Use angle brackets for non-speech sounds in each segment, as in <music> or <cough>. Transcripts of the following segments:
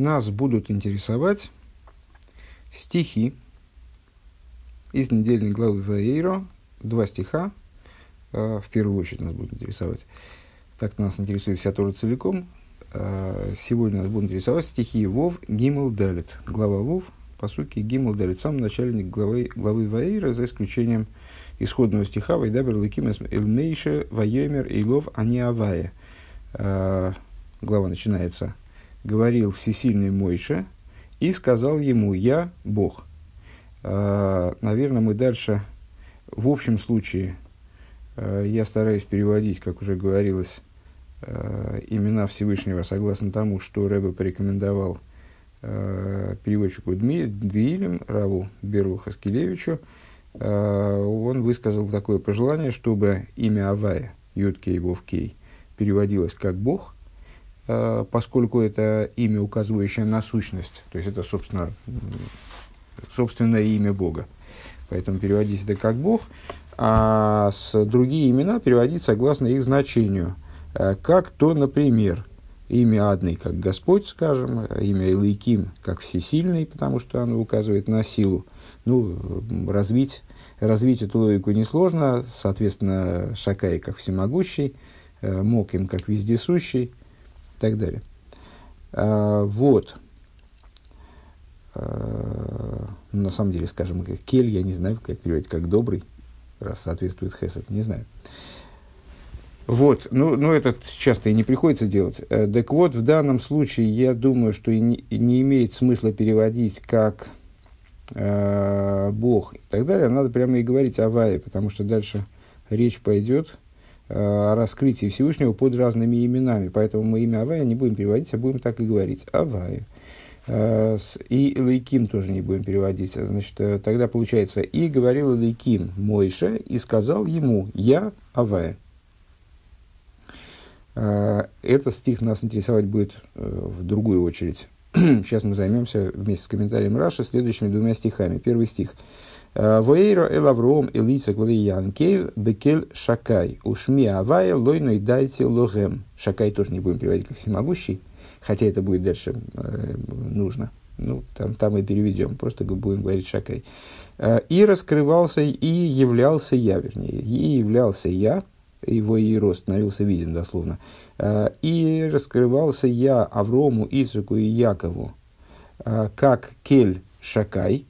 нас будут интересовать стихи из недельной главы Ваейро, два стиха, э, в первую очередь нас будут интересовать. Так нас интересует вся Тора целиком. Э, сегодня нас будут интересовать стихи Вов Гимл Далит. Глава Вов, по сути, Гимл Далит. Сам начальник главы, главы Ваейра, за исключением исходного стиха Вайдабер Ликим Элмейше Вайомер Эйлов Аниавая. Глава начинается говорил всесильный Мойше и сказал ему, я Бог. А, наверное, мы дальше, в общем случае, а, я стараюсь переводить, как уже говорилось, а, имена Всевышнего согласно тому, что Рэбе порекомендовал переводчику Дмиилем, Раву Берлу Хаскелевичу, он высказал такое пожелание, чтобы имя Авая, Юткей Вовкей, переводилось как Бог – поскольку это имя, указывающее на сущность, то есть это, собственно, собственное имя Бога. Поэтому переводить это как Бог, а с другие имена переводить согласно их значению. Э, как то, например, имя Адный, как Господь, скажем, имя Илайким, как Всесильный, потому что оно указывает на силу. Ну, развить, развить эту логику несложно, соответственно, Шакай, как Всемогущий, э, Моким, как Вездесущий, так далее. А, вот. А, на самом деле, скажем, как кель, я не знаю, как переводить, как добрый, раз соответствует хесед, не знаю. Вот, ну, ну это часто и не приходится делать. Э, так вот, в данном случае я думаю, что и не, и не имеет смысла переводить как э, Бог и так далее. Надо прямо и говорить о Вае, потому что дальше речь пойдет раскрытии Всевышнего под разными именами. Поэтому мы имя Авая не будем переводить, а будем так и говорить. Авая. Э, и Лейким тоже не будем переводить. Значит, э, тогда получается, и говорил Лейким Мойше, и сказал ему, я Авая. Э, этот стих нас интересовать будет в другую очередь. <clears throat> Сейчас мы займемся вместе с комментарием Раша следующими двумя стихами. Первый стих. Воэйро эл Авром элица Янкев бекель шакай. Ушми авая лойной дайте логем. Шакай тоже не будем переводить как всемогущий, хотя это будет дальше э, нужно. Ну, там, там и переведем, просто будем говорить шакай. Э, и раскрывался, и являлся я, вернее, и являлся я, его и рост становился виден дословно. Э, и раскрывался я Аврому, Ицеку и Якову, э, как кель шакай –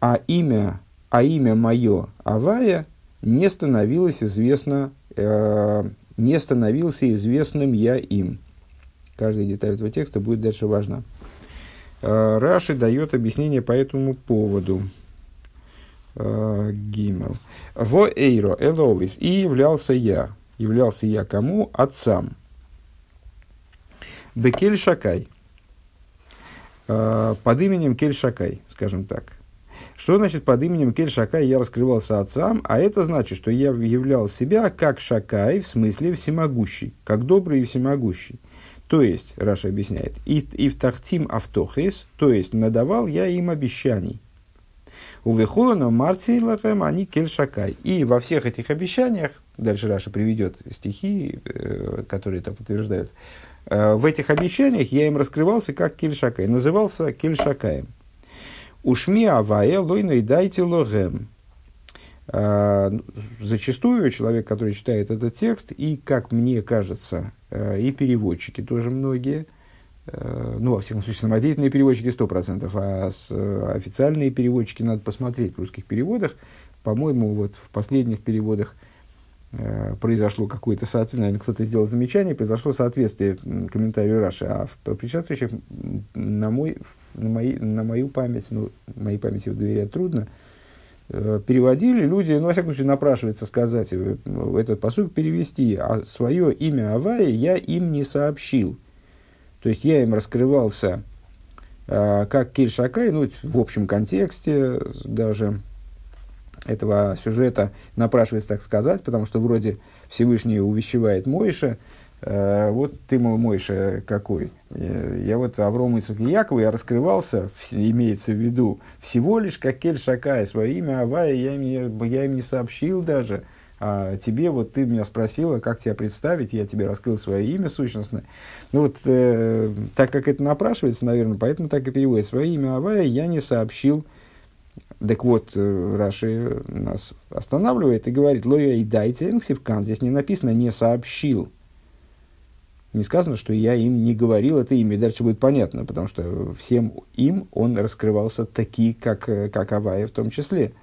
а имя, а имя мое Авая не становилось известно, э, не становился известным я им. Каждая деталь этого текста будет дальше важна. Э, Раши дает объяснение по этому поводу. Э, Гимел. Во эйро эловис. И являлся я. Являлся я кому? Отцам. Бекель Шакай. Э, под именем Кель Шакай, скажем так. Что значит под именем Кель Шакай я раскрывался отцам? А это значит, что я являл себя как Шакай, в смысле всемогущий, как добрый и всемогущий. То есть, Раша объясняет, и, в тахтим автохис, то есть надавал я им обещаний. У Вехолана Марции Лахем они Кель Шакай. И во всех этих обещаниях, дальше Раша приведет стихи, э, которые это подтверждают, э, в этих обещаниях я им раскрывался как Кель Шакай, назывался Кель Шакаем. Ушми авая лойной дайте логем. А, зачастую человек, который читает этот текст, и, как мне кажется, а, и переводчики тоже многие, а, ну, во всяком случае, самодеятельные переводчики 100%, а официальные переводчики надо посмотреть в русских переводах. По-моему, вот в последних переводах произошло какое-то соответствие, наверное, кто-то сделал замечание, произошло соответствие комментарию Раши, а в предшествующих, на, мой, на, мои, на мою память, ну, моей памяти доверять трудно, э, переводили люди, ну, во всяком случае, напрашивается сказать, э, этот посуд перевести, а свое имя Авая я им не сообщил. То есть, я им раскрывался как Кельшакай, ну, в общем контексте даже, этого сюжета напрашивается так сказать, потому что вроде Всевышний увещевает Мойша, э, вот ты, мой Мойша, какой? Я, я вот Аврому Ицук и Якову, я раскрывался, в, имеется в виду, всего лишь как Кель Шакай, свое имя Авая, я им, я им не сообщил даже, А тебе вот ты меня спросила, как тебя представить, я тебе раскрыл свое имя сущностное. Ну вот, э, так как это напрашивается, наверное, поэтому так и переводит. Свое имя Авая я не сообщил. Так вот, э, Раши нас останавливает и говорит, лоя и дайте энксивкан. Здесь не написано «не сообщил». Не сказано, что я им не говорил это имя. Дальше будет понятно, потому что всем им он раскрывался такие, как, э, как Авая в том числе –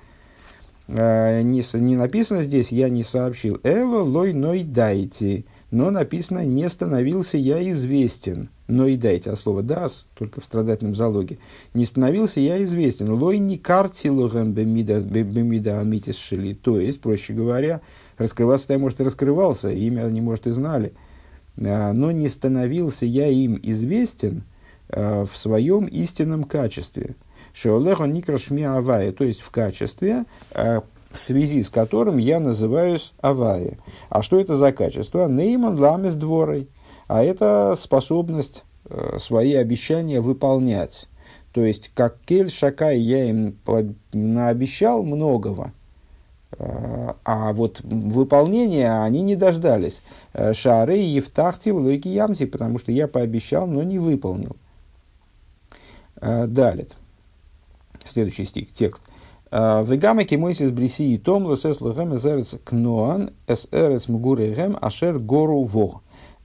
э, не, не написано здесь, я не сообщил. Эло лой ной дайте. Но написано, не становился я известен. Но и дайте, а слово дас, только в страдательном залоге. Не становился я известен. Лой не картилогам бемида амитис шили. То есть, проще говоря, раскрываться я, может, и раскрывался, имя они, может, и знали. А, но не становился я им известен а, в своем истинном качестве. Шеолеха Никрашми Авая, то есть в качестве, э, в связи с которым я называюсь Авая. А что это за качество? Нейман ламес дворой. А это способность э, свои обещания выполнять. То есть, как Кель Шакай я им наобещал многого, э, а вот выполнения они не дождались. Шары и Евтахти в Лойки Ямси, потому что я пообещал, но не выполнил. Далее. Следующий стих, текст. «А, Вегамы кимойсис бриси и том лосес лохем эсерец кноан эсерец мгурехем ашер гору во.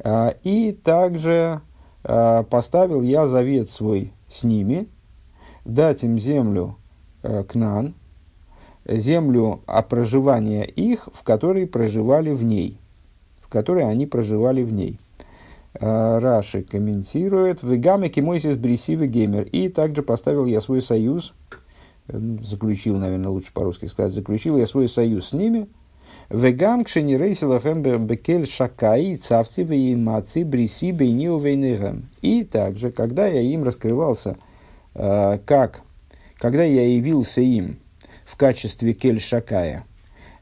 «А, и также а, поставил я завет свой с ними, дать им землю Кнан, землю о проживании их, в которой проживали в ней, в которой они проживали в ней. Раши комментирует, «Вегаме кимойсис брисивы геймер». И также поставил я свой союз, заключил, наверное, лучше по-русски сказать, заключил я свой союз с ними. «Вегам кшени рейсилахем бекель шакаи цавци веймаци бриси бейниу вейнегам». И также, когда я им раскрывался, как, когда я явился им в качестве кель шакая –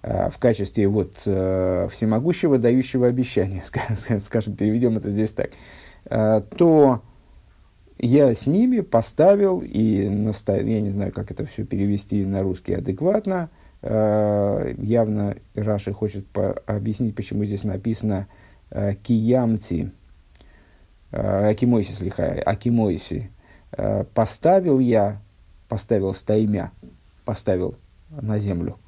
Э, в качестве вот, э, всемогущего, дающего обещания, <laughs> скажем, переведем это здесь так, э, то я с ними поставил и наставил, я не знаю, как это все перевести на русский адекватно, явно Раши хочет по- объяснить, почему здесь написано «киямти», «акимойси слиха», «акимойси», «поставил я», «поставил стаймя», «поставил на землю»,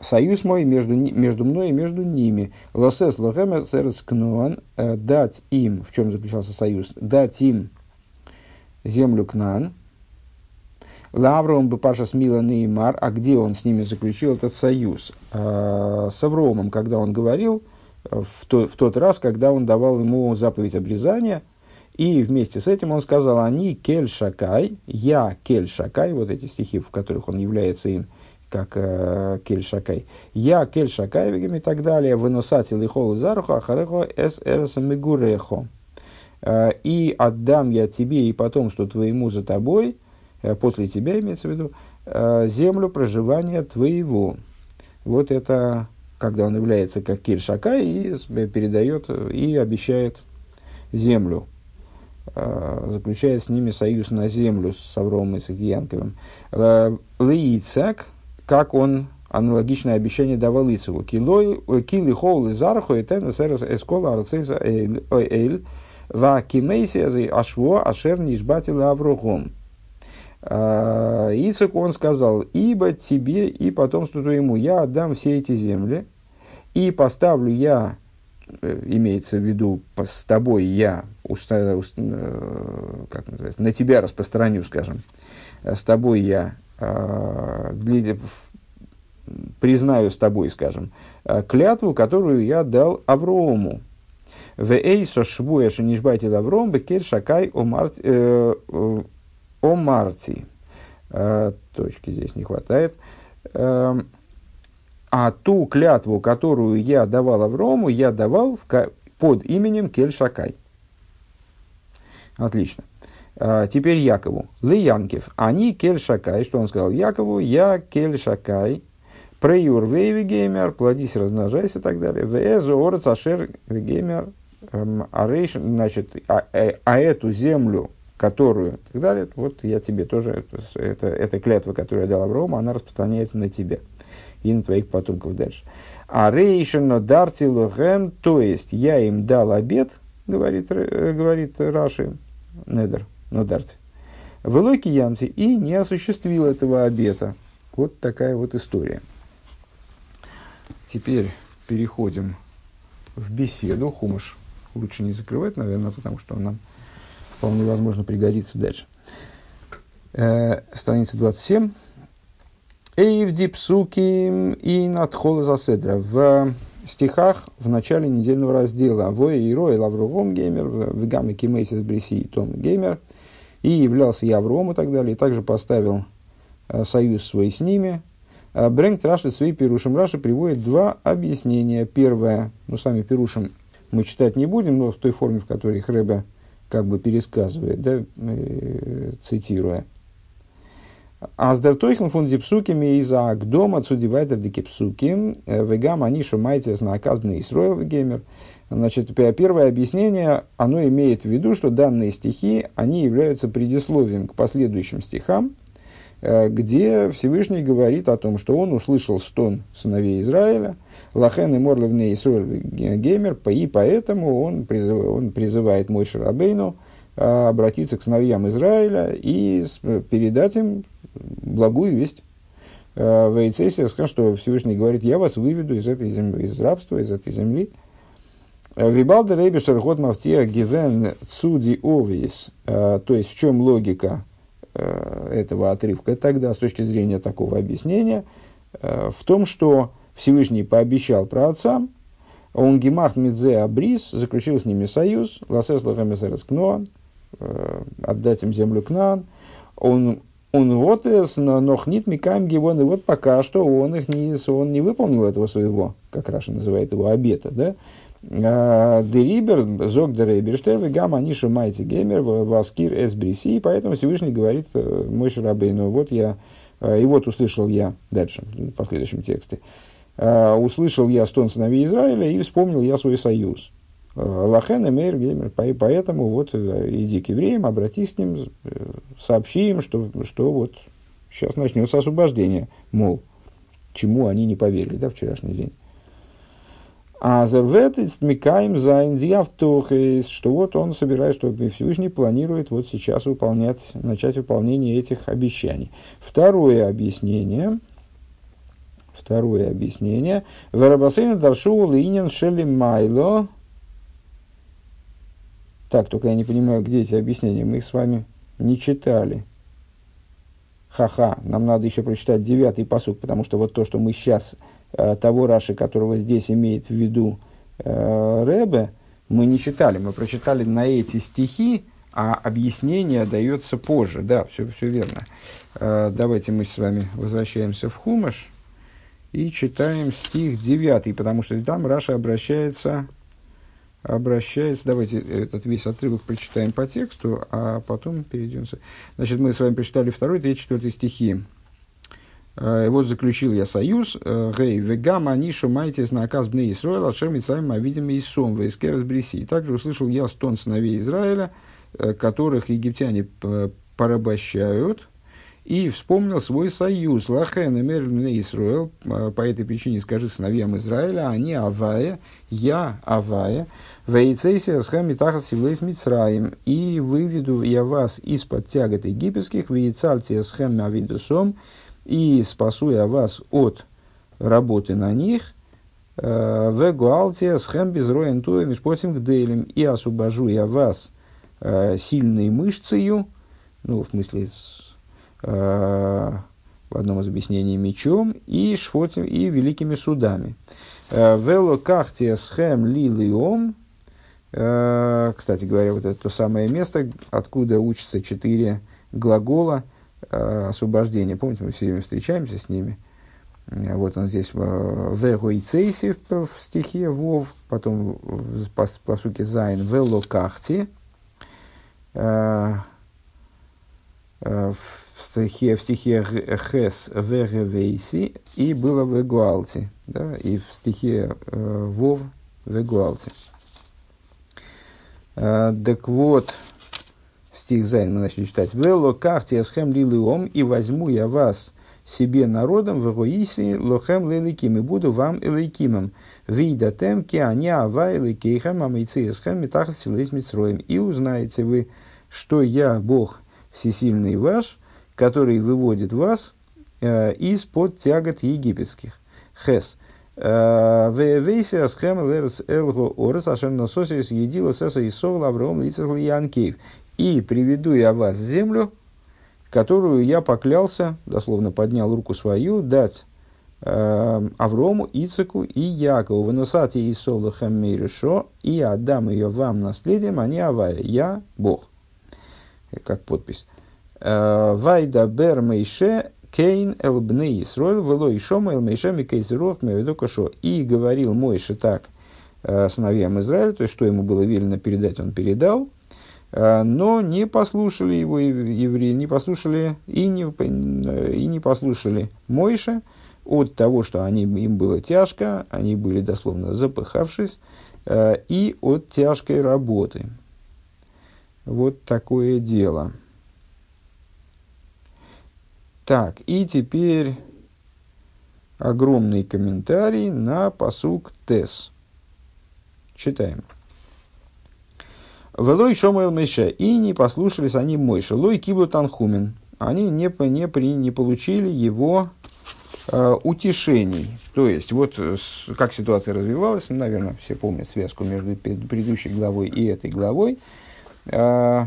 союз мой между, между мной и между ними. Лосес лохеме э, дать им, в чем заключался союз, дать им землю Кнан. Лавром бы Паша Смила Неймар, а где он с ними заключил этот союз? А, с Авромом, когда он говорил, э, в, то, в тот раз, когда он давал ему заповедь обрезания, и вместе с этим он сказал, они кель шакай, я кель шакай, вот эти стихи, в которых он является им, как э, Кель Шакай. Я Кель Шакай, и так далее, выносатель и хол заруху, ахарехо эс эрс мегурехо. Э, и отдам я тебе и потомству твоему за тобой, после тебя имеется в виду, э, землю проживания твоего. Вот это, когда он является как Кель Шакай и передает и обещает землю заключает с ними союз на землю с Авромом и Сакиянковым. Лейцак, как он аналогичное обещание давал Ицеву. Килы хоул и зарху и тен эскола арцейса эйль ва кимейси ашво ашер нишбатила аврухом. А, Ицек он сказал, ибо тебе и потомству твоему я отдам все эти земли, и поставлю я, э, имеется в виду, с тобой я, уста, уста, э, как называется, на тебя распространю, скажем, с тобой я для, признаю с тобой, скажем, клятву, которую я дал Аврому. В эйсо швуя шенишбайте Авром бекель шакай о марти. Э, о марти. А, точки здесь не хватает. Эм, а ту клятву, которую я давал Аврому, я давал в, под именем Кель Шакай. Отлично. А, теперь Якову. Лиянкев. Они кель шакай. Что он сказал Якову? Я кель шакай. Преюр вейви геймер. Плодись, размножайся и так далее. Везу орц ашер геймер. Эм, значит, а, а, а эту землю, которую, и так далее, вот я тебе тоже, это, эта клятва, которую я дал Аврааму, она распространяется на тебя и на твоих потомков дальше. А рейшено дарти лохем, то есть я им дал обед, говорит, э, говорит Раши, Недер, но дарти, в Элоки Ямти, и не осуществил этого обета. Вот такая вот история. Теперь переходим в беседу. Хумыш лучше не закрывать, наверное, потому что он нам вполне возможно пригодится дальше. Э, страница 27. Эйвди псуки и надхола заседра. В стихах в начале недельного раздела Воя и Рой Лавровом Геймер, в Гамме Кимейсис Бриси и Том Геймер, и являлся я Авром и так далее, и также поставил э, союз свой с ними. Э, Брэнк Раши свои Пирушим Раши приводит два объяснения. Первое, ну сами Пирушим мы читать не будем, но в той форме, в которой их Рэбе как бы пересказывает, да, э, цитируя. А с дертойхен фун дипсукими из агдома цудивайтер дикипсуким э, вегам они шумайтес на оказбный Исроил геймер. Значит, первое объяснение, оно имеет в виду, что данные стихи, они являются предисловием к последующим стихам, где Всевышний говорит о том, что он услышал стон сыновей Израиля, Лахен и Морлевне Исроиль Геймер, и поэтому он призывает, он призывает мой Шарабейну э, обратиться к сыновьям Израиля и передать им благую весть. Э, в Эйцессе сказал, что Всевышний говорит, я вас выведу из этой земли, из рабства, из этой земли. Э, Вибалда Рейбишер Год Мафтия Гивен Цуди Овис. Э, то есть, в чем логика этого отрывка тогда, с точки зрения такого объяснения, в том, что Всевышний пообещал про отцам, он гимах мидзе абрис, заключил с ними союз, ласес лахамесерес кноан, отдать им землю кнан, он он вот нохнит микаем гивон, и вот пока что он их не, он не выполнил этого своего, как Раша называет его, обета, да? Дерибер, зог дерейберштер, гамма они шумайте геймер, васкир эсбриси, поэтому Всевышний говорит э, мой шарабей, ну вот я, э, и вот услышал я, дальше, в последующем тексте, э, услышал я стон сыновей Израиля и вспомнил я свой союз. Лахен и Мейр Геймер. Поэтому вот э, иди к евреям, обратись к ним, э, сообщи им, что, что вот сейчас начнется освобождение. Мол, чему они не поверили, да, вчерашний день. А зерветец микаем за индиавтохейс, что вот он собирает, что Всевышний планирует вот сейчас выполнять, начать выполнение этих обещаний. Второе объяснение, второе объяснение, Верабасейну даршу линин шели майло, так, только я не понимаю, где эти объяснения. Мы их с вами не читали. Ха-ха, нам надо еще прочитать девятый посук, потому что вот то, что мы сейчас, того Раши, которого здесь имеет в виду э, Ребе, мы не читали. Мы прочитали на эти стихи, а объяснение дается позже. Да, все, все верно. Э, давайте мы с вами возвращаемся в Хумаш и читаем стих девятый, потому что там Раша обращается обращается, давайте этот весь отрывок прочитаем по тексту, а потом перейдем. Значит, мы с вами прочитали второй, третий, четвертый стихи. Э, и вот заключил я союз. Э, Гей, вегам анишу майтес на оказ бне Исраила, ашер митсаем авидим и сом, вейскерас бриси. Также услышал я стон сыновей Израиля, э, которых египтяне порабощают, и вспомнил свой союз. Лахен и Исруэл, по этой причине скажи сыновьям Израиля, они Авая, я Авая, Вейцейсия схэм митахас сивлейс мицраим, и выведу я вас из-под тягот египетских, вейцальтия схэм авидусом, и спасу я вас от работы на них, э, в гуалтия схэм безроен туя мишпотим гделем, и освобожу я вас э, сильной мышцею, ну, в смысле, Э, в одном из объяснений мечом и шфотим и великими судами. Вело кахтия схем лилиом. Кстати говоря, вот это то самое место, откуда учатся четыре глагола освобождения. Помните, мы все время встречаемся с ними. Вот он здесь в Цейси в стихе Вов, потом в посуке Зайн Вело Кахти, в стихе, в стихе Хес Вегевейси и было в Эгуалте, да, и в стихе э, Вов в Эгуалте. Э, так вот, стих Зайн мы начали читать. «Вело кахти эсхем лилуом, и возьму я вас себе народом в Гоиси лохем леликим, и буду вам элейкимом. Видатем ки они ава элейкейхем, амейцы эсхем метахас силейс митсроем. И узнаете вы, что я Бог всесильный ваш, который выводит вас э, из-под тягот египетских. Хес. Э, схем лерс элго орес ашем насосис едила сеса и сол авром лицах. И приведу я вас в землю, которую я поклялся, дословно поднял руку свою, дать э, Аврому, Ицеку и Якову. Выносати и Солохам Мейрешо, и отдам ее вам наследием, а не Авая. Я Бог. Как подпись. «Э, Вайда бер мейше кейн элбны Исроил вело ишома эл мейше микейзерух меведу кошо. И говорил Мойше так э, сыновьям Израиля, то есть, что ему было велено передать, он передал – Э, но не послушали его евреи, не послушали и не, и не послушали Мойша от того, что они, им было тяжко, они были дословно запыхавшись, э, и от тяжкой работы. Вот такое дело. Так, и теперь огромный комментарий на посук Тес. Читаем. Велой Шомаэл Мейше. И не послушались они Мойша. Лой Киблу Танхумен. Они не, не, при, не получили его э, утешений. То есть, вот с, как ситуация развивалась, ну, наверное, все помнят связку между предыдущей главой и этой главой. Э,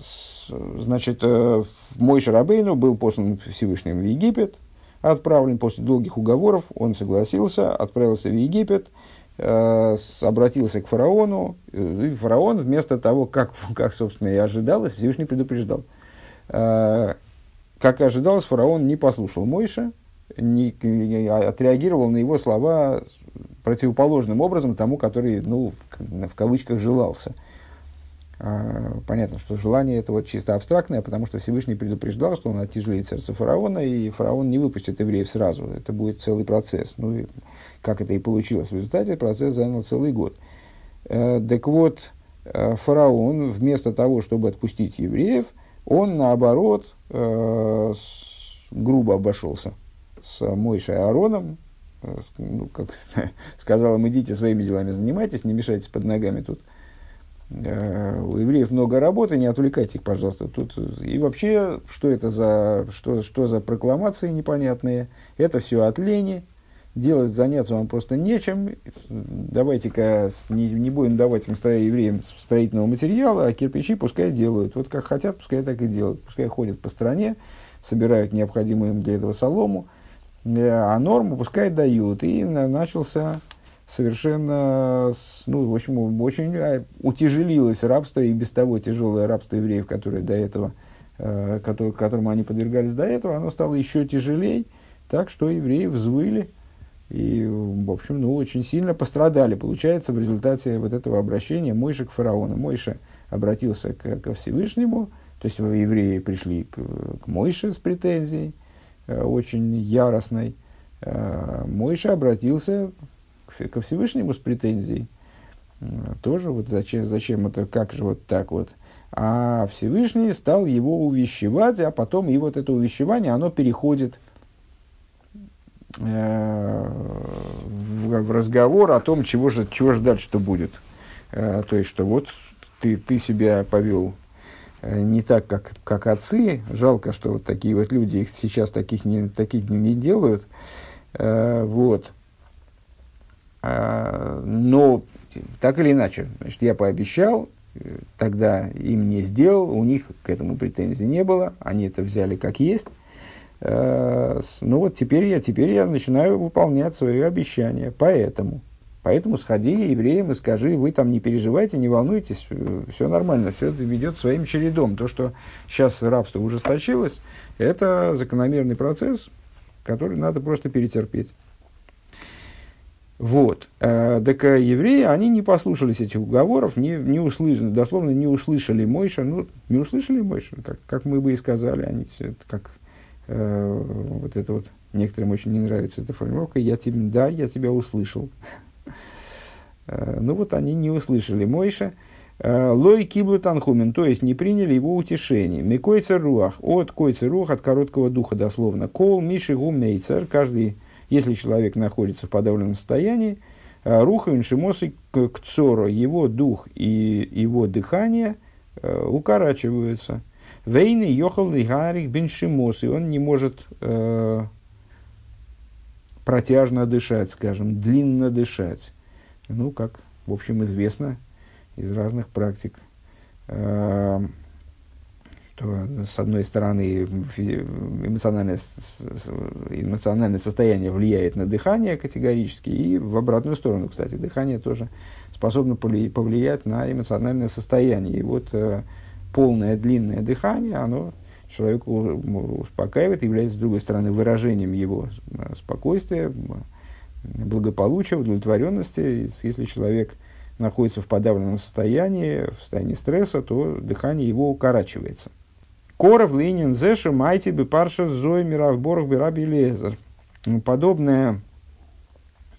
с, значит, э, мой Шарабейну был послан Всевышним в Египет, отправлен после долгих уговоров, он согласился, отправился в Египет – Э, обратился к фараону, э, и фараон вместо того, как, как собственно, и ожидалось, Всевышний предупреждал. Э, как и ожидалось, фараон не послушал Мойша, не, не, отреагировал на его слова противоположным образом тому, который, ну, в кавычках, желался. А, понятно, что желание это вот чисто абстрактное, потому что Всевышний предупреждал, что он оттяжелит сердце фараона, и фараон не выпустит евреев сразу. Это будет целый процесс. Ну, и как это и получилось в результате, процесс занял целый год. Э, так вот, э, фараон вместо того, чтобы отпустить евреев, он наоборот э, грубо обошелся с Мойшей Аароном, ну, как <laughs> сказал им, идите своими делами занимайтесь, не мешайтесь под ногами тут. Э, у евреев много работы, не отвлекайте их, пожалуйста. Тут, и вообще, что это за, что, что за прокламации непонятные? Это все от лени. Делать, заняться вам просто нечем. Давайте-ка не, не будем давать им евреям строительного материала, а кирпичи пускай делают. Вот как хотят, пускай так и делают. Пускай ходят по стране, собирают необходимую им для этого солому, э, а норму пускай дают. И начался совершенно, ну, в общем, очень а, утяжелилось рабство, и без того тяжелое рабство евреев, которое до этого, э, который, которому они подвергались до этого, оно стало еще тяжелее, так что евреи взвыли и, в общем, ну, очень сильно пострадали. Получается, в результате вот этого обращения Мойша к фараону. Мойша обратился к, ко Всевышнему, то есть евреи пришли к, к Мойше с претензией, э, очень яростной. Э, Мойша обратился ко Всевышнему с претензией. Тоже вот зачем, зачем это, как же вот так вот. А Всевышний стал его увещевать, а потом и вот это увещевание, оно переходит э, в, в разговор о том, чего же, чего же дальше-то будет. Э, то есть, что вот ты, ты себя повел э, не так, как, как отцы. Жалко, что вот такие вот люди, их сейчас таких не, таких не делают. Вот. А, но так или иначе, значит, я пообещал, э, тогда им не сделал, у них к этому претензий не было, они это взяли как есть. А, ну вот теперь я, теперь я начинаю выполнять свое обещание, поэтому. Поэтому сходи евреям и скажи, вы там не переживайте, не волнуйтесь, э, все нормально, все это ведет своим чередом. То, что сейчас рабство ужесточилось, это закономерный процесс, который надо просто перетерпеть. Вот. Э, так э, евреи, они не послушались этих уговоров, не, не услышали, дословно не услышали Мойша, ну, не услышали Мойша, как, как мы бы и сказали, они все как э, вот это вот, некоторым очень не нравится эта формулировка, я тебе, да, я тебя услышал. Э, ну вот они не услышали Мойша, Лой киблу танхумен, то есть не приняли его утешение. Микойцер руах, от койцер руах, от короткого духа дословно. Кол миши гумейцер, каждый, если человек находится в подавленном состоянии, руха иншимосы к цору, его дух и его дыхание укорачиваются. Вейны йохал лигарих бен шимос, и он не может э, протяжно дышать, скажем, длинно дышать. Ну, как, в общем, известно из разных практик, э, что, с одной стороны, эмоциональное, эмоциональное состояние влияет на дыхание категорически, и в обратную сторону, кстати, дыхание тоже способно повлиять на эмоциональное состояние. И вот э, полное длинное дыхание, оно человека успокаивает, является, с другой стороны, выражением его э, спокойствия, благополучия, удовлетворенности. Если человек находится в подавленном состоянии, в состоянии стресса, то дыхание его укорачивается. Коров линин зеша майти бы парша зой миравборах бы раби лезер. Подобная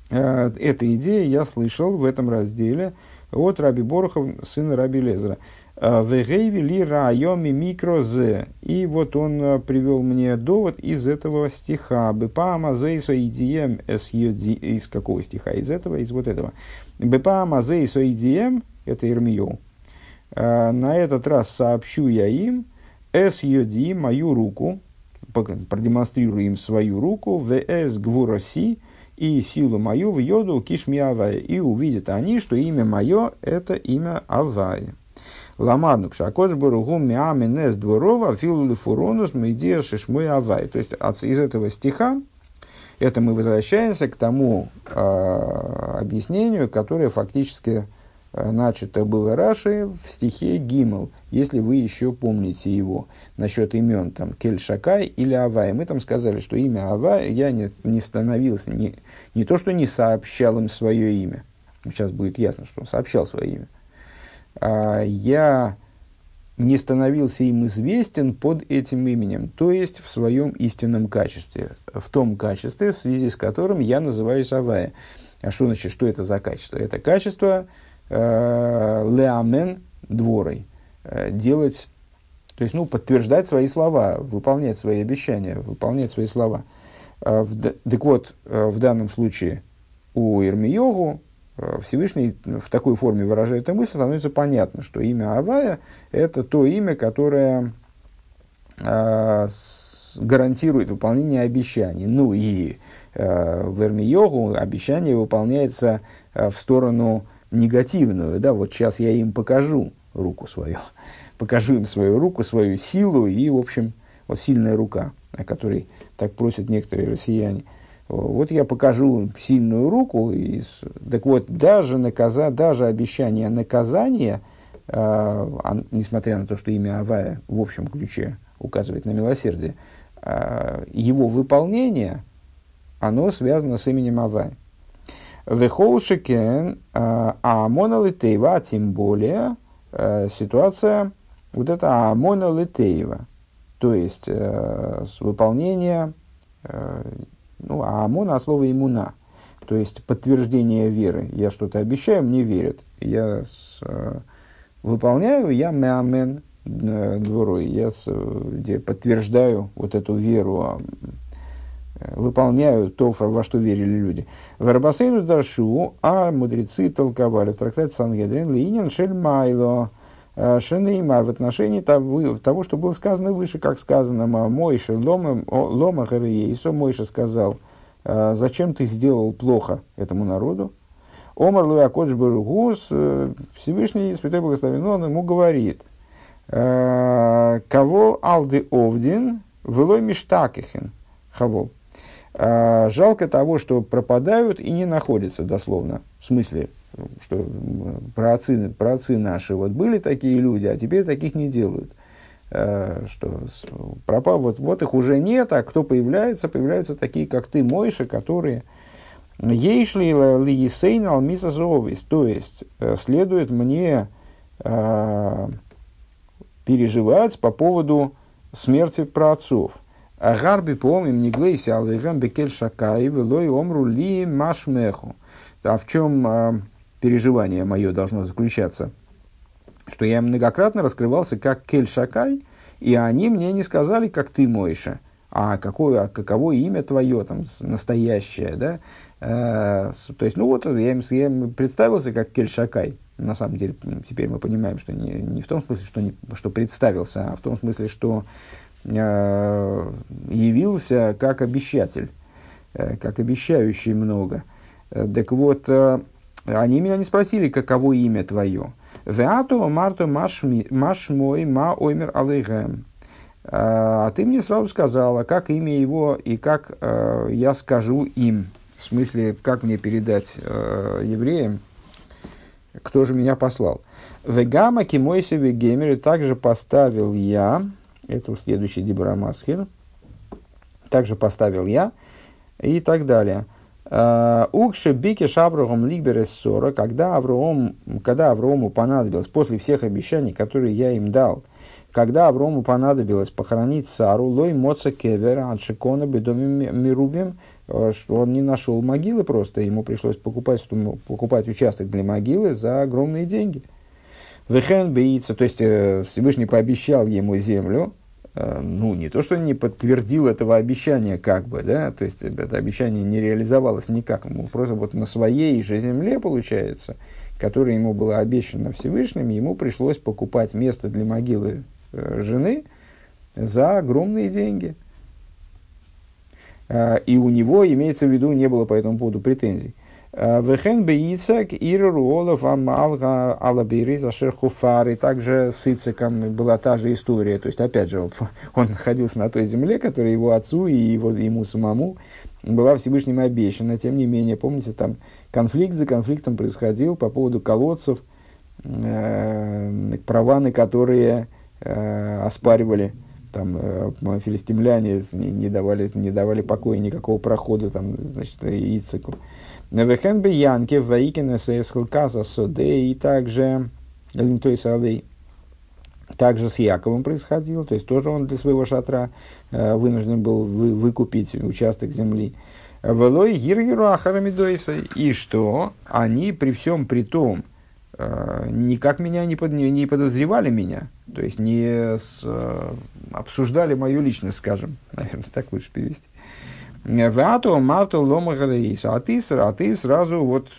э, эта идея я слышал в этом разделе от Раби Борохов, сына Раби Лезера. Вегейви ли райоми микрозе. И вот он э, привел мне довод из этого стиха. Бепама зейсо идием из какого стиха? Из этого, из вот этого. Бепама зейсо идием, это Ирмию. «Э, на этот раз сообщу я им эс мою руку, продемонстрирую им свою руку, в эс гвуроси, и силу мою в йоду кишми авая. И увидят они, что имя мое – это имя Авая. Ламадну кшакош баругу миаминес дворова филу фуронус мейдия шишмой авай. То есть от, из этого стиха это мы возвращаемся к тому э, объяснению, которое фактически начато было Раши в стихе Гимл, если вы еще помните его, насчет имен там Кель Шакай или Авай. Мы там сказали, что имя Авай я не, не становился, не, не то, что не сообщал им свое имя, сейчас будет ясно, что он сообщал свое имя, а, я не становился им известен под этим именем, то есть в своем истинном качестве, в том качестве, в связи с которым я называюсь Авая. А что значит, что это за качество? Это качество э, леамен дворой, э, делать, то есть, ну, подтверждать свои слова, выполнять свои обещания, выполнять свои слова. Э, так вот, э, в данном случае у Ирмиогу Э, Всевышний в такой форме выражает эту мысль, становится понятно, что имя Авая – это то имя, которое э, гарантирует выполнение обещаний. Ну и э, в Эрми-йогу обещание выполняется э, в сторону негативную. Да, вот сейчас я им покажу руку свою, <laughs> покажу им свою руку, свою силу и, в общем, вот сильная рука, о которой так просят некоторые россияне – вот я покажу сильную руку, и, так вот, даже, наказа, даже обещание наказания, э, несмотря на то, что имя Авая в общем ключе указывает на милосердие, э, его выполнение, оно связано с именем Авая. Вехолшикен, а Амона тем более э, ситуация, вот это Амона Литеева, то есть э, с выполнения э, ну, а ОМОН от слова иммуна. То есть подтверждение веры. Я что-то обещаю, мне верят. Я с, э, выполняю, я меамен э, дворой. Я с, где подтверждаю вот эту веру, а, э, выполняю то, во что верили люди. В Арбасейну Даршу, а мудрецы толковали в трактате Сангедрин Линин Шельмайло. Э, Шенеймар в отношении того, что было сказано выше, как сказано, Мойша Лома Харейсо, Мойша сказал, «Э, зачем ты сделал плохо этому народу? Омар Луякодж Баругус, э, Всевышний Святой Благословен, он ему говорит, кого Алды Овдин, Велой Миштакихин, Хавол. Жалко того, что пропадают и не находятся, дословно, в смысле, что праотцы, праотцы наши вот были такие люди, а теперь таких не делают. Э, что пропал, вот, вот их уже нет, а кто появляется, появляются такие, как ты, Мойша, которые Ейшли лиесейн алмиса зовис, то есть э, следует мне э, переживать по поводу смерти праотцов. Гарби помним, не глейся, алейгам бекель шакай, велой омру ли машмеху. А в чем переживание мое должно заключаться. что я многократно раскрывался как Кель Шакай, и они мне не сказали, как ты, Мойша, а какое, а каково имя твое, там, настоящее, да, э, то есть, ну вот, я им, я им представился как Кель Шакай, на самом деле, теперь мы понимаем, что не, не в том смысле, что, не, что представился, а в том смысле, что э, явился как обещатель, э, как обещающий много. Э, так вот, э, они меня не спросили, каково имя твое. Веато марто маш мой ма оймер алейгем. А ты мне сразу сказала, как имя его и как э, я скажу им. В смысле, как мне передать э, евреям, кто же меня послал. Вегама кимойсеве геймеры также поставил я, это следующий Дибрамасхир, также поставил я, и так далее. Э, Укше бике шаврогом либерес ссора, когда, Авраам, когда Аврааму понадобилось, после всех обещаний, которые я им дал, когда Аврому понадобилось похоронить Сару, лой моца кевера от шикона мирубим, э, что он не нашел могилы просто, ему пришлось покупать, покупать участок для могилы за огромные деньги. Вехен боится, то есть э, Всевышний пообещал ему землю, Э, ну, не то, что не подтвердил этого обещания, как бы, да, то есть это обещание не реализовалось никак, ему просто вот на своей же земле, получается, которая ему была обещана Всевышним, ему пришлось покупать место для могилы э, жены за огромные деньги. Э, и у него, имеется в виду, не было по этому поводу претензий. Вехен бейцак ир руолов амалга алабири зашер хуфар. И также с Ицеком была та же история. То есть, опять же, <laughs> он находился на той земле, которая его отцу и его, ему самому была Всевышним обещана. Тем не менее, помните, там конфликт за конфликтом происходил по поводу колодцев, э, права на которые э, оспаривали там э, филистимляне не, не, давали, не давали покоя никакого прохода там, значит, Ицеку. Невехен бы Янке Ваикина Сейсхилказа Соде и также Линтой Садей. Также с Яковом происходило, то есть тоже он для своего шатра вынужден был вы, выкупить участок земли. Велой Гиргеру Ахарамидойса. И что они при всем при том, никак меня не, под, не, подозревали меня, то есть не с, обсуждали мою личность, скажем, наверное, так лучше перевести. Вату мату лома А ты, а ты сразу вот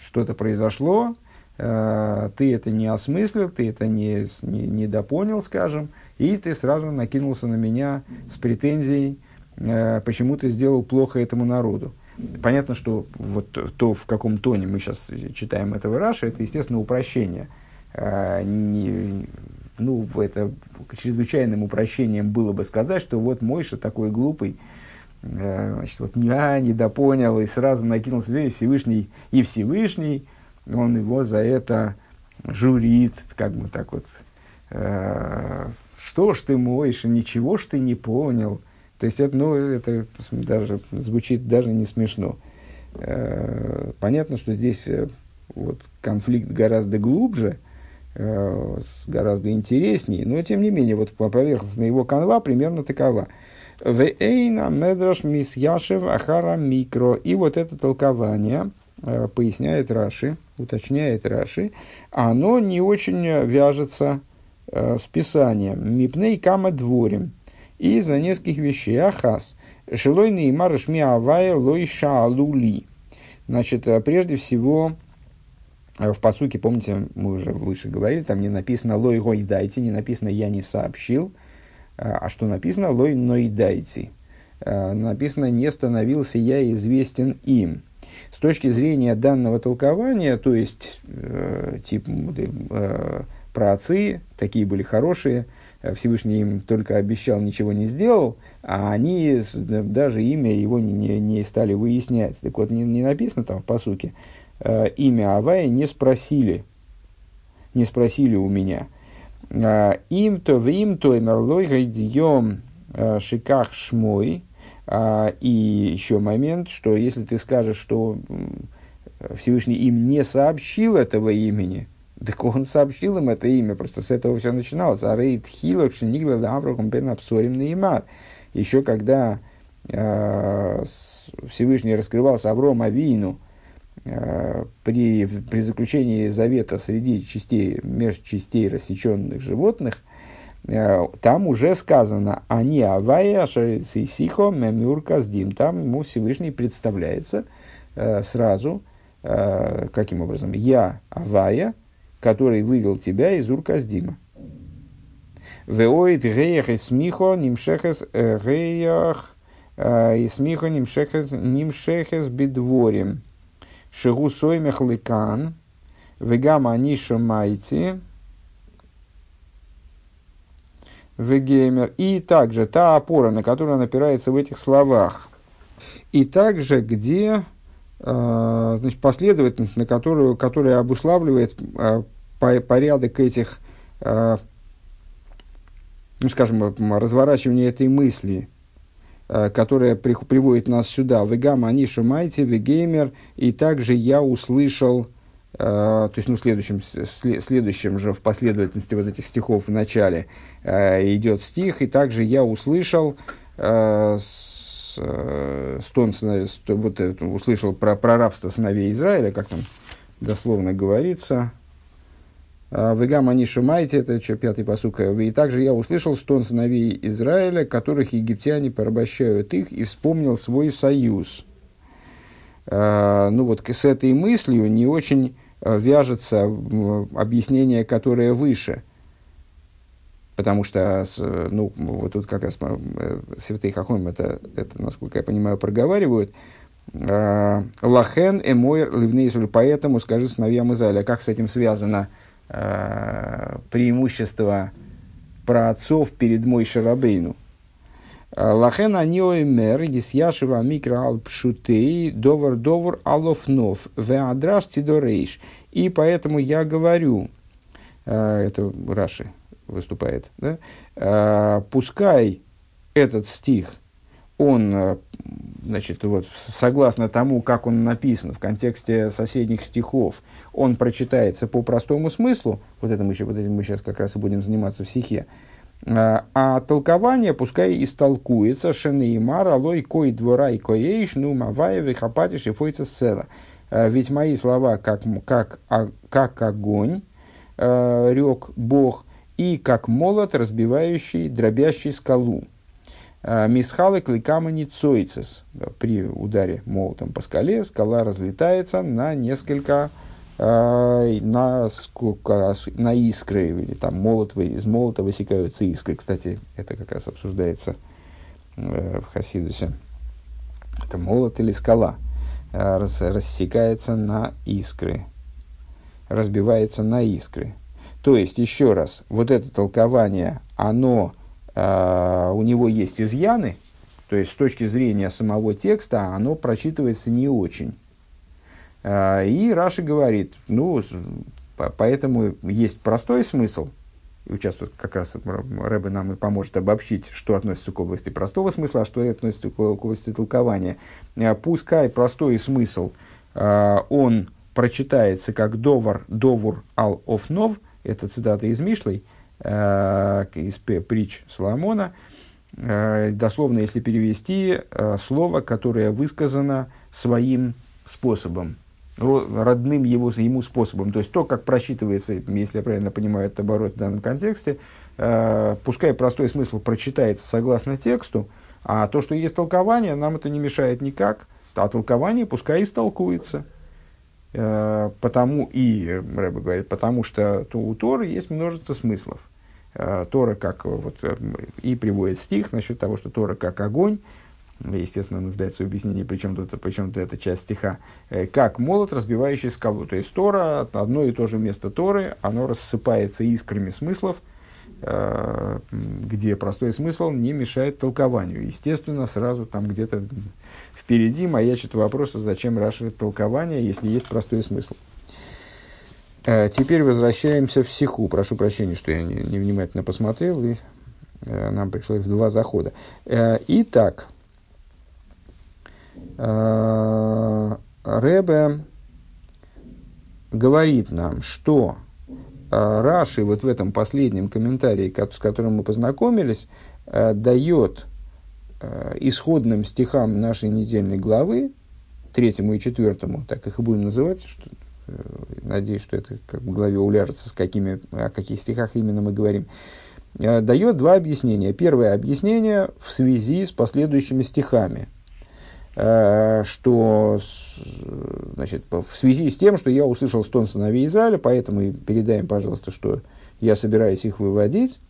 что-то произошло, э, ты это не осмыслил, ты это не, не, не допонял, скажем, и ты сразу накинулся на меня с претензией, э, почему ты сделал плохо этому народу. Понятно, что вот то, в каком тоне мы сейчас читаем этого Раша, это, естественно, упрощение. Э, ну, это чрезвычайным упрощением было бы сказать, что вот Мойша такой глупый, Э, значит, вот я недопонял и сразу накинулся и Всевышний, и Всевышний, он его за это журит, как бы так вот, э, что ж ты моешь, ничего ж ты не понял. То есть, это, ну, это даже звучит даже не смешно. Э, понятно, что здесь э, вот, конфликт гораздо глубже, э, гораздо интереснее, но тем не менее, вот по поверхности его канва примерно такова – Вейна медраш мис яшев ахара микро. И вот это толкование, э, поясняет Раши, уточняет Раши, оно не очень вяжется э, с Писанием. Мипней кама дворим. Из-за нескольких вещей. Ахас. Шилой неймарыш ми авая лой шаалули. Значит, э, прежде всего, в посуке, помните, мы уже выше говорили, там не написано «лой гой дайте», не написано «я не сообщил», а, а что написано? Лой ноидайти. А, написано «не становился я известен им». С точки зрения данного толкования, то есть, э, тип, э, праотцы, такие были хорошие, э, Всевышний им только обещал, ничего не сделал, а они даже имя его не, не, не стали выяснять. Так вот, не, не написано там в посуке, э, имя Авая не спросили, не спросили у меня – им то в им то мерлой гайдием а, шиках шмой. А, и еще момент, что если ты скажешь, что Всевышний им не сообщил этого имени, так он сообщил им это имя, просто с этого все начиналось. А рейд хилок шинигла лаврахом бен абсорим наимар. Еще когда Всевышний раскрывался Авром Авину, при, при заключении завета среди частей, меж частей рассеченных животных, там уже сказано «Они авая сихо мемюр каздим». Там ему Всевышний представляется сразу, каким образом? «Я авая, который вывел тебя из Урказдима». Веоид геях и смихо нимшехес геях и смихо нимшехес нимшехес бедворим. Шигу соймех ликан. Вегама аниша майти. Вегеймер. И также та опора, на которую он опирается в этих словах. И также, где значит, последовательность, на которую, которая обуславливает порядок этих ну, скажем, разворачивание этой мысли, которая при, приводит нас сюда. Вегам Анишу Майте, Вегеймер, и также я услышал, э, то есть, ну, следующим, следующим же в последовательности вот этих стихов в начале э, идет стих, и также я услышал э, э, стон, вот, услышал про, про рабство сыновей Израиля, как там дословно говорится, Вегам они шумайте, это что, пятый посук. И также я услышал стон сыновей Израиля, которых египтяне порабощают их, и вспомнил свой союз. А, ну вот с этой мыслью не очень а, вяжется объяснение, которое выше. Потому что, ну, вот тут как раз э, святые Хахоим это, это, насколько я понимаю, проговаривают. Лахен эмойр ливнейсуль, поэтому скажи сыновьям Израиля, как с этим связано – преимущество праотцов перед мой Шарабейну. Лахен аниоэмер дисьяшева микро ал пшутей довар довар алофнов веадраш тидорейш. И поэтому я говорю, э, это Раши выступает, да? Э, пускай этот стих, он э, значит, вот, согласно тому, как он написан в контексте соседних стихов, он прочитается по простому смыслу, вот, это мы, вот этим мы сейчас как раз и будем заниматься в стихе, а, а толкование пускай истолкуется шенеймар, алой кой двора и коейш, ну маваевы хапатиш и фойца сцела. А, ведь мои слова как, как, а, как огонь, рек Бог, и как молот, разбивающий, дробящий скалу. Мисхалы кликамани цойцес. При ударе молотом по скале скала разлетается на несколько э, на, сколько, на искры, или там молот, из молота высекаются искры. Кстати, это как раз обсуждается э, в Хасидусе. Это молот или скала э, рас, рассекается на искры, разбивается на искры. То есть, еще раз, вот это толкование, оно а, у него есть изъяны, то есть с точки зрения самого текста оно прочитывается не очень. А, и Раши говорит, ну, поэтому есть простой смысл, и участвует как раз Рэбе нам и поможет обобщить, что относится к области простого смысла, а что относится к области толкования. А, пускай простой смысл, он прочитается как довар, довур ал офнов, это цитата из Э, из притч Соломона, э, дословно, если перевести, э, слово, которое высказано своим способом, родным его, ему способом. То есть то, как просчитывается, если я правильно понимаю этот оборот в данном контексте, пускай простой смысл прочитается согласно тексту, а то, что есть толкование, нам это не мешает никак, а толкование пускай истолкуется. Э, потому и, Рэбе говорит, потому что у Торы есть множество смыслов. Э, Тора как, вот, э, и приводит стих насчет того, что Тора как огонь, естественно, нуждается в объяснении, причем тут, причем тут эта часть стиха, как молот, разбивающий скалу. То есть Тора, одно и то же место Торы, оно рассыпается искрами смыслов, где простой смысл не мешает толкованию. Естественно, сразу там где-то впереди маячит вопрос, а зачем расширить толкование, если есть простой смысл. Э, теперь возвращаемся в сиху. Прошу прощения, что я невнимательно не посмотрел, и э, нам пришлось два захода. Э, итак, Ребе говорит нам, что Раши вот в этом последнем комментарии, с которым мы познакомились, дает исходным стихам нашей недельной главы третьему и четвертому, так их и будем называть, что, э, надеюсь, что это как в голове уляжется, с какими, о каких стихах именно мы говорим, э, дает два объяснения. Первое объяснение в связи с последующими стихами, э, что значит, в связи с тем, что я услышал стон сыновей Израиля, поэтому передаем, пожалуйста, что я собираюсь их выводить.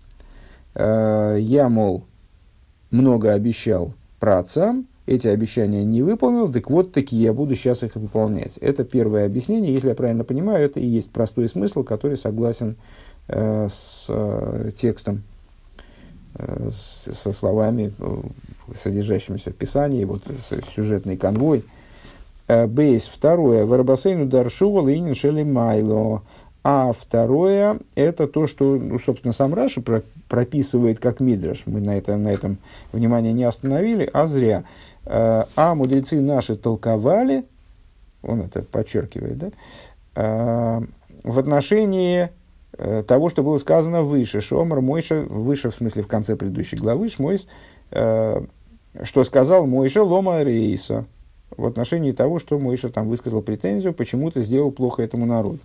Я, мол, много обещал про отцам, эти обещания не выполнил, так вот такие я буду сейчас их выполнять. Это первое объяснение, если я правильно понимаю, это и есть простой смысл, который согласен э, с э, текстом, э, с, со словами, э, содержащимися в Писании, вот сюжетный конвой. Э, бейс, второе, Варабасейну Даршува Лейнин Шели Майло. А второе, это то, что, ну, собственно, сам Раши прописывает как Мидраш. Мы на, это, на этом внимание не остановили, а зря. Э, а мудрецы наши толковали, он это подчеркивает, да, э, в отношении э, того, что было сказано выше, Шомар Мойша, выше в смысле в конце предыдущей главы, Шмойс, что сказал Мойша Лома Рейса, в отношении того, что Мойша там высказал претензию, почему ты сделал плохо этому народу.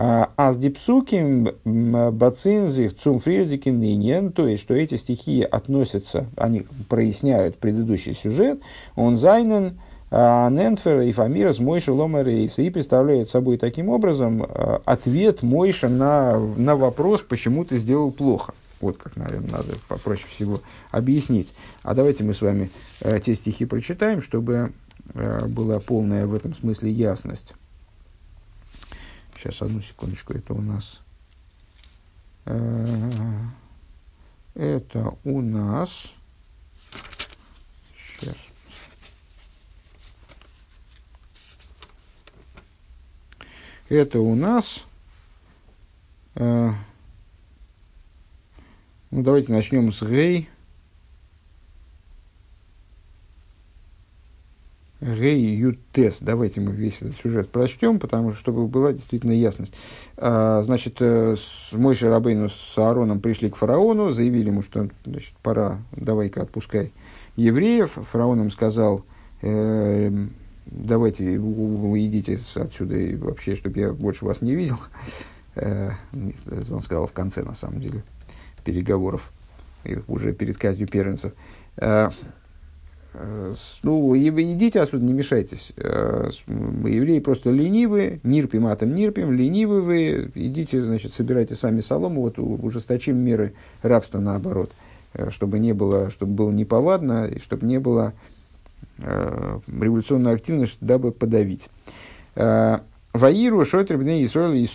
А с дипсуким бацинзих цумфрильзикин нинен, то есть, что эти стихи относятся, они проясняют предыдущий сюжет, он зайнен, а, Нентфер и Фамира с Мойша Лома Рейса и представляет собой таким образом а, ответ Мойша на, на вопрос, почему ты сделал плохо. Вот как, наверное, надо попроще всего объяснить. А давайте мы с вами э, те стихи прочитаем, чтобы э, была полная в этом смысле ясность. Сейчас, одну секундочку, это у нас... Э, это у нас... Сейчас. Это у нас... Э, ну, давайте начнем с Гей. Гей Ютес. Давайте мы весь этот сюжет прочтем, потому что, чтобы была действительно ясность. А, значит, э, мой Шарабейну с Аароном пришли к фараону, заявили ему, что значит, пора, давай-ка отпускай евреев. Фараон им сказал, э, давайте вы идите отсюда и вообще, чтобы я больше вас не видел. Э, он сказал в конце, на самом деле, переговоров, уже перед казнью первенцев. Э, Э, ну, идите отсюда, не мешайтесь. Э, евреи просто ленивые, нирпим, атом нирпим, ленивые вы, идите, значит, собирайте сами солому, вот ужесточим меры рабства наоборот, э, чтобы не было, чтобы было неповадно, и чтобы не было э, революционной активности, дабы подавить. Ваиру шотребне Исроил и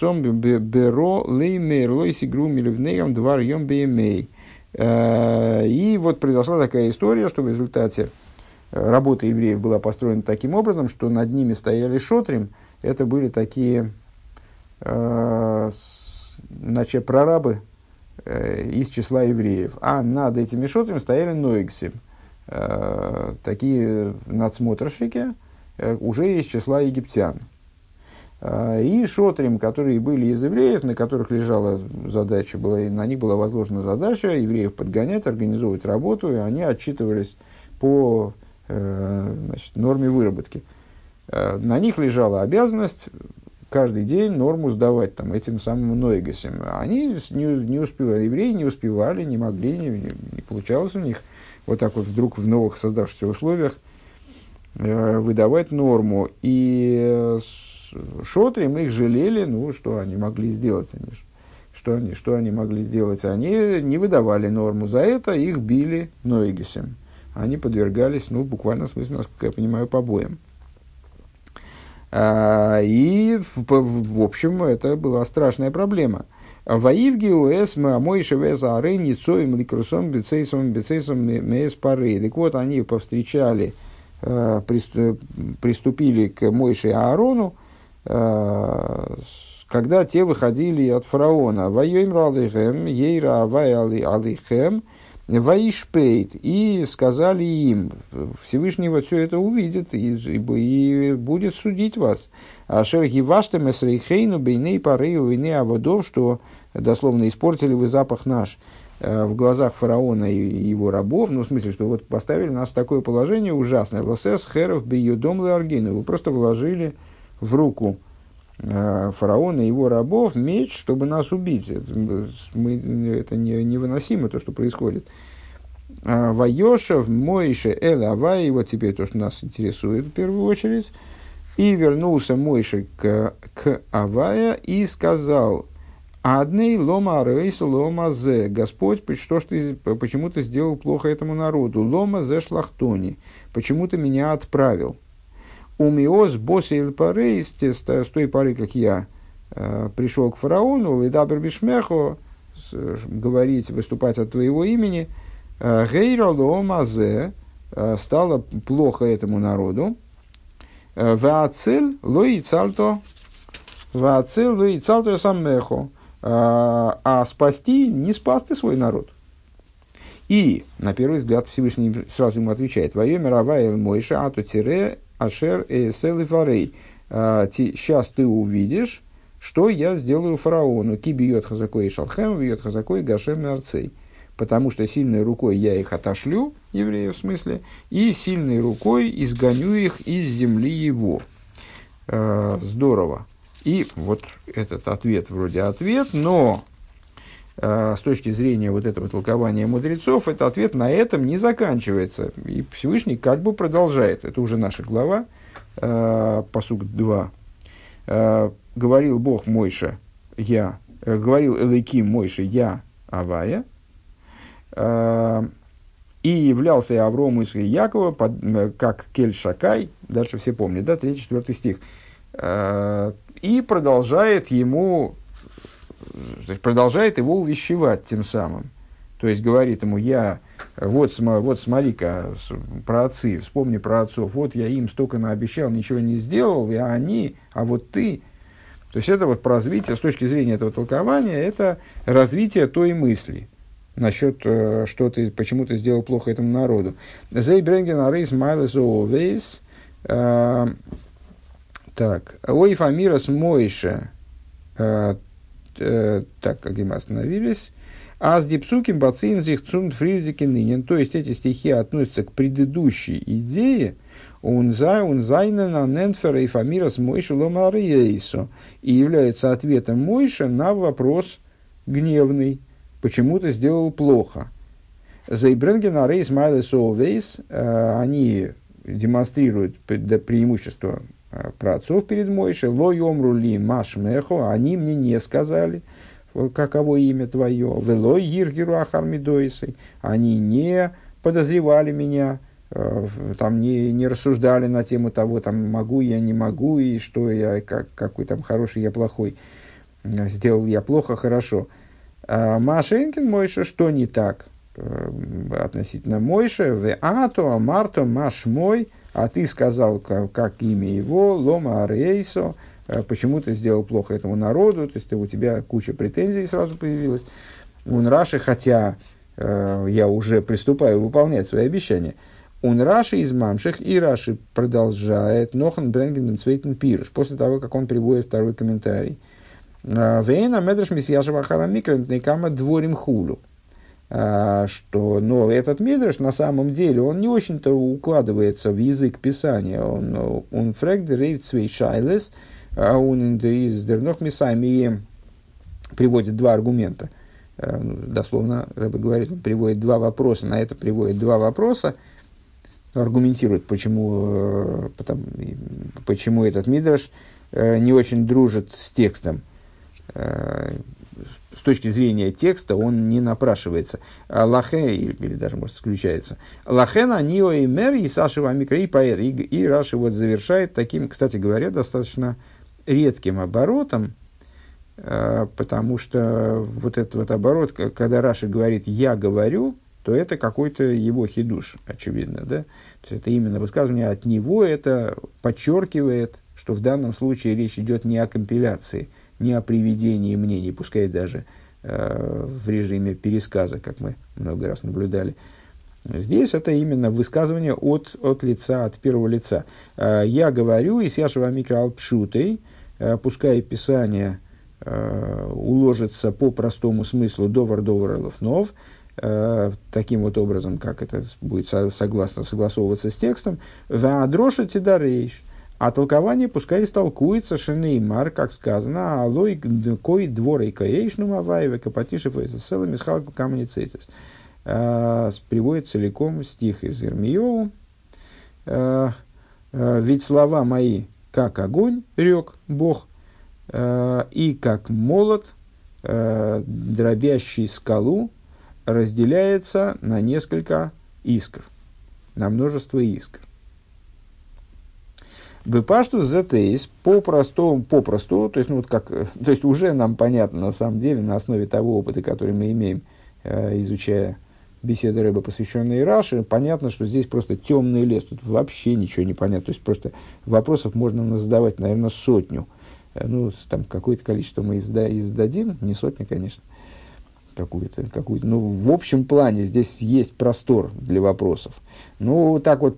беро леймер лойси гру милевнеям двар йом И вот произошла такая история, что в результате работа евреев была построена таким образом, что над ними стояли шотрим. Это были такие э, значит, прорабы э, из числа евреев. А над этими шотрим стояли ноиксим. Э, такие надсмотрщики э, уже из числа египтян. Э, и шотрим, которые были из евреев, на которых лежала задача, была, на них была возложена задача евреев подгонять, организовывать работу, и они отчитывались по Э, значит, норме выработки. Э, на них лежала обязанность каждый день норму сдавать там, этим самым ноегасем. Они не, не успевали, евреи не успевали, не могли, не, не получалось у них вот так вот вдруг в новых создавшихся условиях выдавать норму. И шотрим их жалели, ну, что они могли сделать. Они, что, они, что они могли сделать? Они не выдавали норму. За это их били ноегасем они подвергались, ну, буквально в смысле, насколько я понимаю, побоям. А, и, в, в, в общем, это была страшная проблема. Ваивги уэс мойши веза ары ницоим ликрусом бецейсом бецейсом мес пары. Так вот, они повстречали, э, приступили к Мойше Аарону, когда те выходили от фараона. Вайоим ралихем, ейра авай алихем, Ваишпейт, и сказали им, Всевышний вот все это увидит и, и, будет судить вас. А шерги ваштем эсрейхейну бейней пары войны аводов, что дословно испортили вы запах наш э, в глазах фараона и его рабов, ну, в смысле, что вот поставили нас в такое положение ужасное. Лосес херов биюдом ларгину. Вы просто вложили в руку э, фараона и его рабов меч, чтобы нас убить. Мы, это не, невыносимо, то, что происходит. А, Вайошев, Мойше, Эль Авай, вот теперь то, что нас интересует в первую очередь. И вернулся Мойше к, к Авая и сказал, Адней лома рейс лома зе. Господь, что ж ты, почему ты сделал плохо этому народу? Лома зе шлахтони. Почему ты меня отправил? Умиоз босил парейс, с той поры, как я э, пришел к фараону, лидабер бишмехо, говорить, выступать от твоего имени, гейра лома зе, э, стало плохо этому народу, э, ваацель лои цальто, ваацель лои цальто саммехо, а, спасти не спас ты свой народ. И, на первый взгляд, Всевышний сразу ему отвечает, «Вое мировая мойша, а то тире ашер эсел и фарей». Сейчас ты увидишь, что я сделаю фараону. Ки бьет хазакой шалхем, бьет хазакой гашем арцей. Потому что сильной рукой я их отошлю, евреев в смысле, и сильной рукой изгоню их из земли его. А, здорово. И вот этот ответ вроде ответ, но с точки зрения вот этого толкования мудрецов, этот ответ на этом не заканчивается. И Всевышний как бы продолжает. Это уже наша глава, э, посук 2. Э, говорил Бог Мойша, я, э, говорил Элейким Мойша, я Авая, э, и являлся Аврому из Якова э, как Кель Шакай, дальше все помнят, да, 3-4 стих, э, и продолжает ему, то продолжает его увещевать тем самым. То есть говорит ему, я, вот, вот смотри-ка, про отцы, вспомни про отцов, вот я им столько наобещал, ничего не сделал, и они, а вот ты. То есть это вот развитие, с точки зрения этого толкования, это развитие той мысли насчет, э, что ты, почему ты сделал плохо этому народу. Зейбренген арейс майлес оовейс, так, ой, Фамирас Мойша. Э, так, как мы остановились. А с дипсуким бацин зихцун фризики нынен. То есть эти стихи относятся к предыдущей идее. Унзай, унзайна на ненфера и фамирас Мойша ломариейсу. И являются ответом Мойша на вопрос гневный. Почему ты сделал плохо? Зайбренген рейс майлес овейс. Э, они демонстрируют преимущество Э, про отцов перед Мойшей, ло йомру ли машмехо, они мне не сказали, каково имя твое, вело иргиру ахармидоисой, они не подозревали меня, э, там не, не рассуждали на тему того, там могу я, не могу, и что я, как, какой там хороший я плохой, сделал я плохо, хорошо. А Машенькин Мойша, что не так э, относительно Мойша, в ато, амарто, маш мой – а ты сказал, как, как имя его, Лома Арейсо, э, почему ты сделал плохо этому народу, то есть у тебя куча претензий сразу появилась. Он Раши, хотя э, я уже приступаю выполнять свои обещания, он Раши из Мамших, и Раши продолжает Нохан Бренгендем Цвейтен Пируш, после того, как он приводит второй комментарий. «Э, Вейна Медраш Месьяшева Тнейкама Дворим Хулю. А, что но этот мидрш на самом деле он не очень-то укладывается в язык писания. Он, он фрэг цвей шайлес, а он из дернох мисами приводит два аргумента. А, ну, дословно, Рэбе говорит, он приводит два вопроса, на это приводит два вопроса, аргументирует, почему, э, потому, почему этот мидраш э, не очень дружит с текстом э, с точки зрения текста он не напрашивается. А лахе, или, даже, может, исключается. Лахена, Нио и Мер, и Саши Вамикра, и поэт. И, и Раши вот завершает таким, кстати говоря, достаточно редким оборотом, э, потому что вот этот вот оборот, когда Раши говорит «я говорю», то это какой-то его хидуш, очевидно, да? То есть это именно высказывание от него, это подчеркивает, что в данном случае речь идет не о компиляции – не о приведении мнений, пускай даже э, в режиме пересказа, как мы много раз наблюдали. Здесь это именно высказывание от, от лица, от первого лица. Э, я говорю, и Сяшева микроалпшутой, э, пускай Писание э, уложится по простому смыслу довар довар лофнов, э, таким вот образом, как это будет согласно согласовываться с текстом, ваадроша тидарейш, а толкование пускай истолкуется шенеймар, как сказано, алой кой дворей каэйшну маваеве капатишев целыми схалку каменицетис. Приводит целиком стих из Ирмиеву. Ведь слова мои, как огонь, рек Бог, и как молот, дробящий скалу, разделяется на несколько искр, на множество искр. Бепашту зетейс по простому, попросту, то есть, ну, вот как, то есть уже нам понятно на самом деле на основе того опыта, который мы имеем, э, изучая беседы рыбы, посвященные Раши, понятно, что здесь просто темный лес, тут вообще ничего не понятно. То есть просто вопросов можно задавать, наверное, сотню. Э, ну, там какое-то количество мы изда, издадим, не сотня, конечно, какую-то, какую-то. Ну, в общем плане здесь есть простор для вопросов. Ну, так вот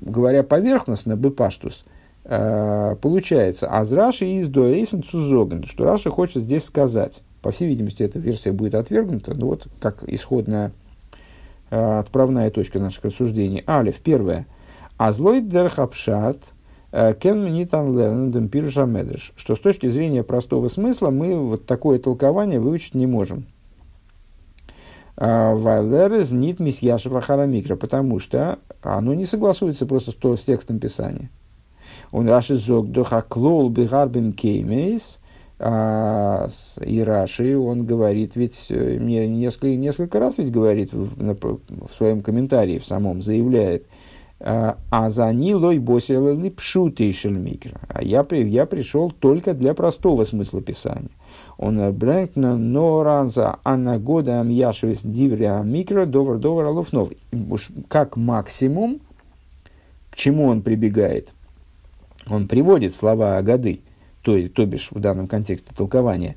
говоря поверхностно, бепаштус, э, получается, аз Раши из доэйсен цузоген, что Раши хочет здесь сказать. По всей видимости, эта версия будет отвергнута, но вот как исходная э, отправная точка наших рассуждений. Алиф, первое. Азлой дерхапшат э, кен нитан. Что с точки зрения простого смысла мы вот такое толкование выучить не можем. Вайлерез нит мисьяшева харамикра, потому что оно не согласуется просто с, с текстом Писания. Он Раши зог дохаклол бигарбин кеймейс, а, и Раши, он говорит, ведь э, мне несколько, несколько раз ведь говорит в, в своем комментарии, в самом заявляет, а, а за нилой босила липшутей шельмикра. А я, я пришел только для простого смысла Писания. Он брэнгт на норанза анагода амьяшвис дивря микро довар довар алуфнов. Как максимум, к чему он прибегает? Он приводит слова Агады, то, то бишь в данном контексте толкования,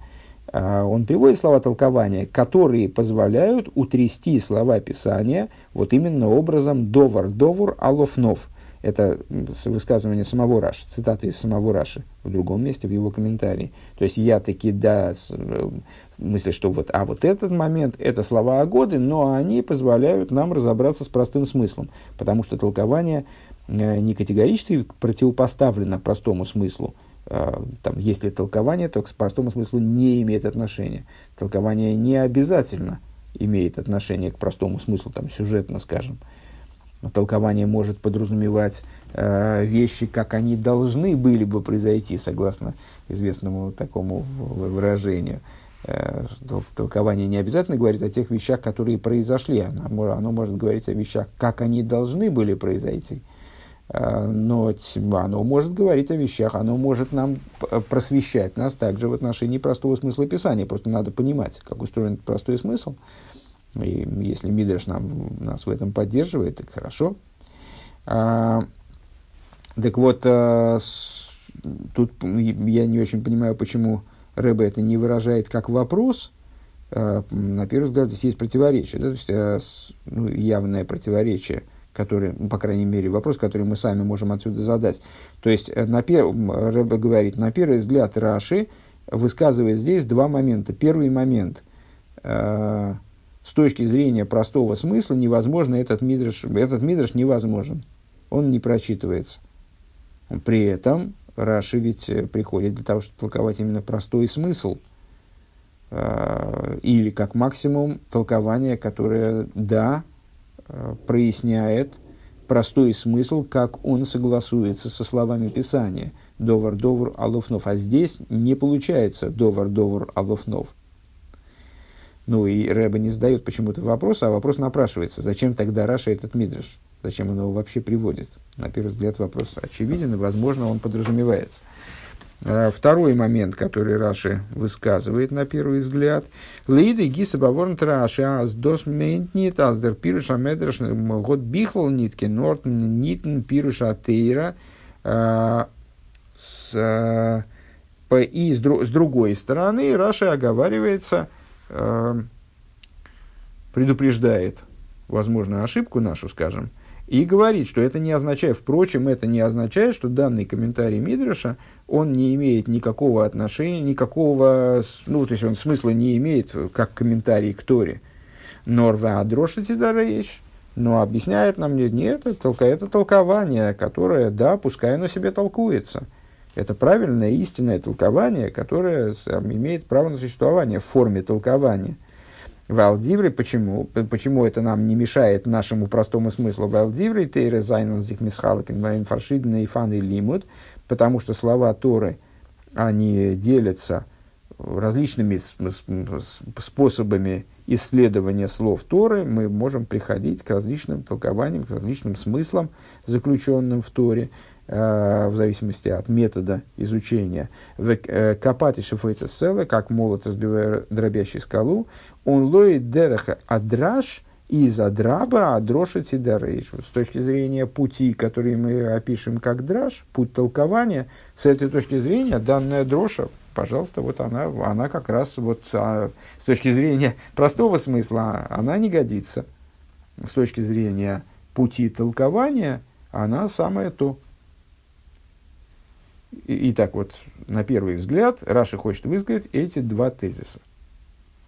а, он приводит слова толкования, которые позволяют утрясти слова Писания вот именно образом довар-довур алофнов – это высказывание самого Раши, цитата из самого Раши в другом месте, в его комментарии. То есть я таки, да, э, мысли, что вот, а вот этот момент, это слова Агоды, но они позволяют нам разобраться с простым смыслом, потому что толкование э, не категорически противопоставлено простому смыслу. Э, там, если толкование, то к простому смыслу не имеет отношения. Толкование не обязательно имеет отношение к простому смыслу, там, сюжетно, скажем толкование может подразумевать э, вещи, как они должны были бы произойти, согласно известному такому выражению. Э, толкование не обязательно говорит о тех вещах, которые произошли, оно, оно может говорить о вещах, как они должны были произойти. Э, но оно может говорить о вещах, оно может нам просвещать нас также в отношении простого смысла Писания. Просто надо понимать, как устроен простой смысл. И если Мидраш нам, нас в этом поддерживает, так хорошо. А, так вот, а, с, тут я не очень понимаю, почему Рэбе это не выражает как вопрос. А, на первый взгляд, здесь есть противоречие, да, то есть а, с, ну, явное противоречие, которое, ну, по крайней мере, вопрос, который мы сами можем отсюда задать. То есть, э, на пер... Рэбе говорит, на первый взгляд Раши высказывает здесь два момента. Первый момент э, – с точки зрения простого смысла невозможно этот мидрш, этот мидрш невозможен. Он не прочитывается. При этом Раши ведь э, приходит для того, чтобы толковать именно простой смысл. А, или, как максимум, толкование, которое, да, э, проясняет простой смысл, как он согласуется со словами Писания. Довар, довар, алуфнов. А здесь не получается довар, довар, алуфнов. Ну и Рэба не задает почему-то вопрос, а вопрос напрашивается. Зачем тогда Раша этот мидриш? Зачем он его вообще приводит? На первый взгляд вопрос очевиден, и, возможно, он подразумевается. А, второй момент, который Раши высказывает на первый взгляд. Лиды гиса баворн траши аз дос ментнит аз дер пируша медраш год бихлал нитки нортн нитн пируша тейра. А, с, и с, с другой стороны Раши оговаривается – предупреждает возможную ошибку нашу, скажем, И говорит, что это не означает, впрочем, это не означает, что данный комментарий Мидраша, он не имеет никакого отношения, никакого, ну, то есть он смысла не имеет, как комментарий к Торе. Норва адрошити дарейш, но объясняет нам, нет, это, это толкование, которое, да, пускай оно себе толкуется. Это правильное, истинное толкование, которое имеет право на существование в форме толкования – ווייל דברי, почему? Почему это нам не мешает нашему простому смыслу? ווייל דברי תורה זיינען זיך מתחלק אין פארשידענע אופני לימוד, потому что слова Торы, они делятся различными способами исследования слов Торы, мы можем приходить к различным толкованиям, к различным смыслам, заключенным в Торе. Э, в зависимости от метода изучения. Э, Копати шифойта села, как молот, разбивая дробящий скалу, он лоит дереха адраш из адраба адроша тидарейш. С точки зрения пути, который мы опишем как драж, путь толкования, с этой точки зрения данная дроша, пожалуйста, вот она, она как раз вот а, с точки зрения простого смысла, она не годится. С точки зрения пути толкования, она самое то. И, и так вот, на первый взгляд, Раша хочет высказать эти два тезиса.